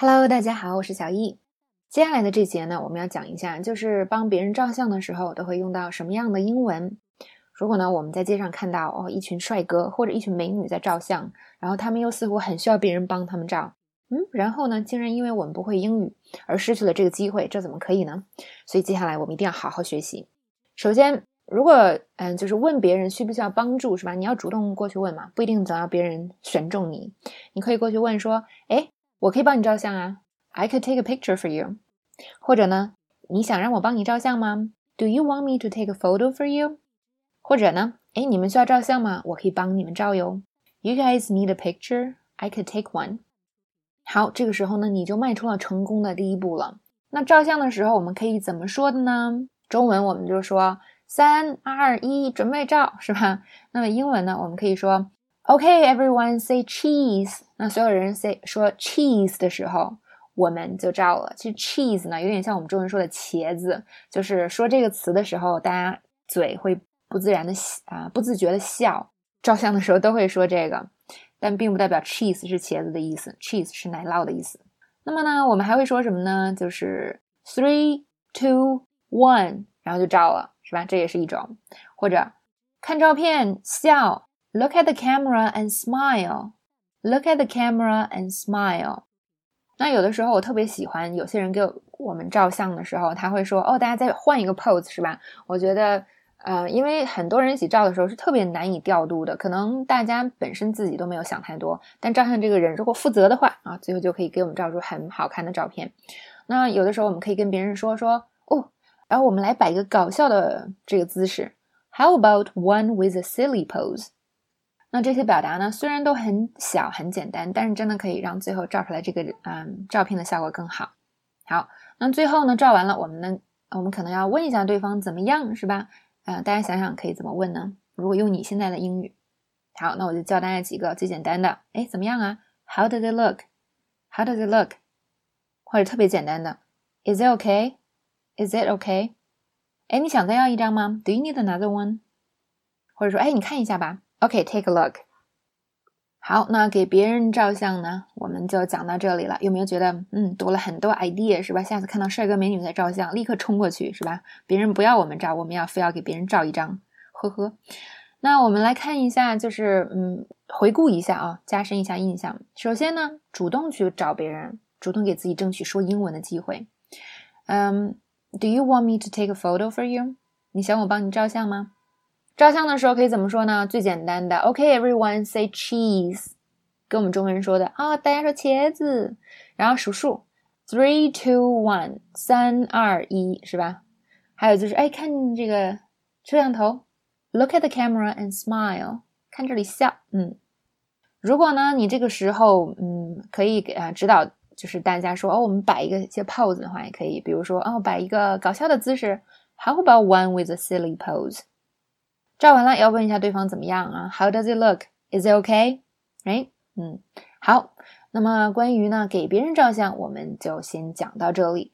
Hello，大家好，我是小易。接下来的这节呢，我们要讲一下，就是帮别人照相的时候都会用到什么样的英文。如果呢，我们在街上看到哦，一群帅哥或者一群美女在照相，然后他们又似乎很需要别人帮他们照，嗯，然后呢，竟然因为我们不会英语而失去了这个机会，这怎么可以呢？所以接下来我们一定要好好学习。首先，如果嗯，就是问别人需不需要帮助，是吧？你要主动过去问嘛，不一定总要别人选中你，你可以过去问说，哎。我可以帮你照相啊，I could take a picture for you。或者呢，你想让我帮你照相吗？Do you want me to take a photo for you？或者呢，哎，你们需要照相吗？我可以帮你们照哟。You guys need a picture? I could take one。好，这个时候呢，你就迈出了成功的第一步了。那照相的时候，我们可以怎么说的呢？中文我们就说三二一，准备照，是吧？那么英文呢，我们可以说。OK，everyone say cheese。那所有人 say 说 cheese 的时候，我们就照了。其实 cheese 呢，有点像我们中文说的茄子，就是说这个词的时候，大家嘴会不自然的啊，不自觉的笑。照相的时候都会说这个，但并不代表 cheese 是茄子的意思，cheese 是奶酪的意思。那么呢，我们还会说什么呢？就是 three, two, one，然后就照了，是吧？这也是一种。或者看照片笑。Look at the camera and smile. Look at the camera and smile. 那有的时候我特别喜欢，有些人给我们照相的时候，他会说：“哦，大家再换一个 pose，是吧？”我觉得，呃，因为很多人一起照的时候是特别难以调度的，可能大家本身自己都没有想太多，但照相这个人如果负责的话啊，最后就可以给我们照出很好看的照片。那有的时候我们可以跟别人说说：“哦，然后我们来摆一个搞笑的这个姿势。How about one with a silly pose？” 那这些表达呢，虽然都很小很简单，但是真的可以让最后照出来这个嗯照片的效果更好。好，那最后呢，照完了，我们呢，我们可能要问一下对方怎么样，是吧？呃，大家想想可以怎么问呢？如果用你现在的英语，好，那我就教大家几个最简单的。哎，怎么样啊？How does it look？How does it look？或者特别简单的，Is it okay？Is it okay？哎，你想再要一张吗？Do you need another one？或者说，哎，你看一下吧。OK，take a look。好，那给别人照相呢，我们就讲到这里了。有没有觉得，嗯，多了很多 idea 是吧？下次看到帅哥美女在照相，立刻冲过去是吧？别人不要我们照，我们要非要给别人照一张，呵呵。那我们来看一下，就是嗯，回顾一下啊，加深一下印象。首先呢，主动去找别人，主动给自己争取说英文的机会。嗯，Do you want me to take a photo for you？你想我帮你照相吗？照相的时候可以怎么说呢？最简单的，OK，everyone say cheese，跟我们中国人说的啊，大家说茄子，然后数数，three two one，三二一，是吧？还有就是，哎，看这个摄像头，look at the camera and smile，看这里笑，嗯。如果呢，你这个时候，嗯，可以给啊指导，就是大家说，哦，我们摆一个一些 pose 的话，也可以，比如说，哦，摆一个搞笑的姿势，How about one with a silly pose？照完了，要问一下对方怎么样啊？How does it look? Is it okay? Right? 嗯，好。那么关于呢给别人照相，我们就先讲到这里。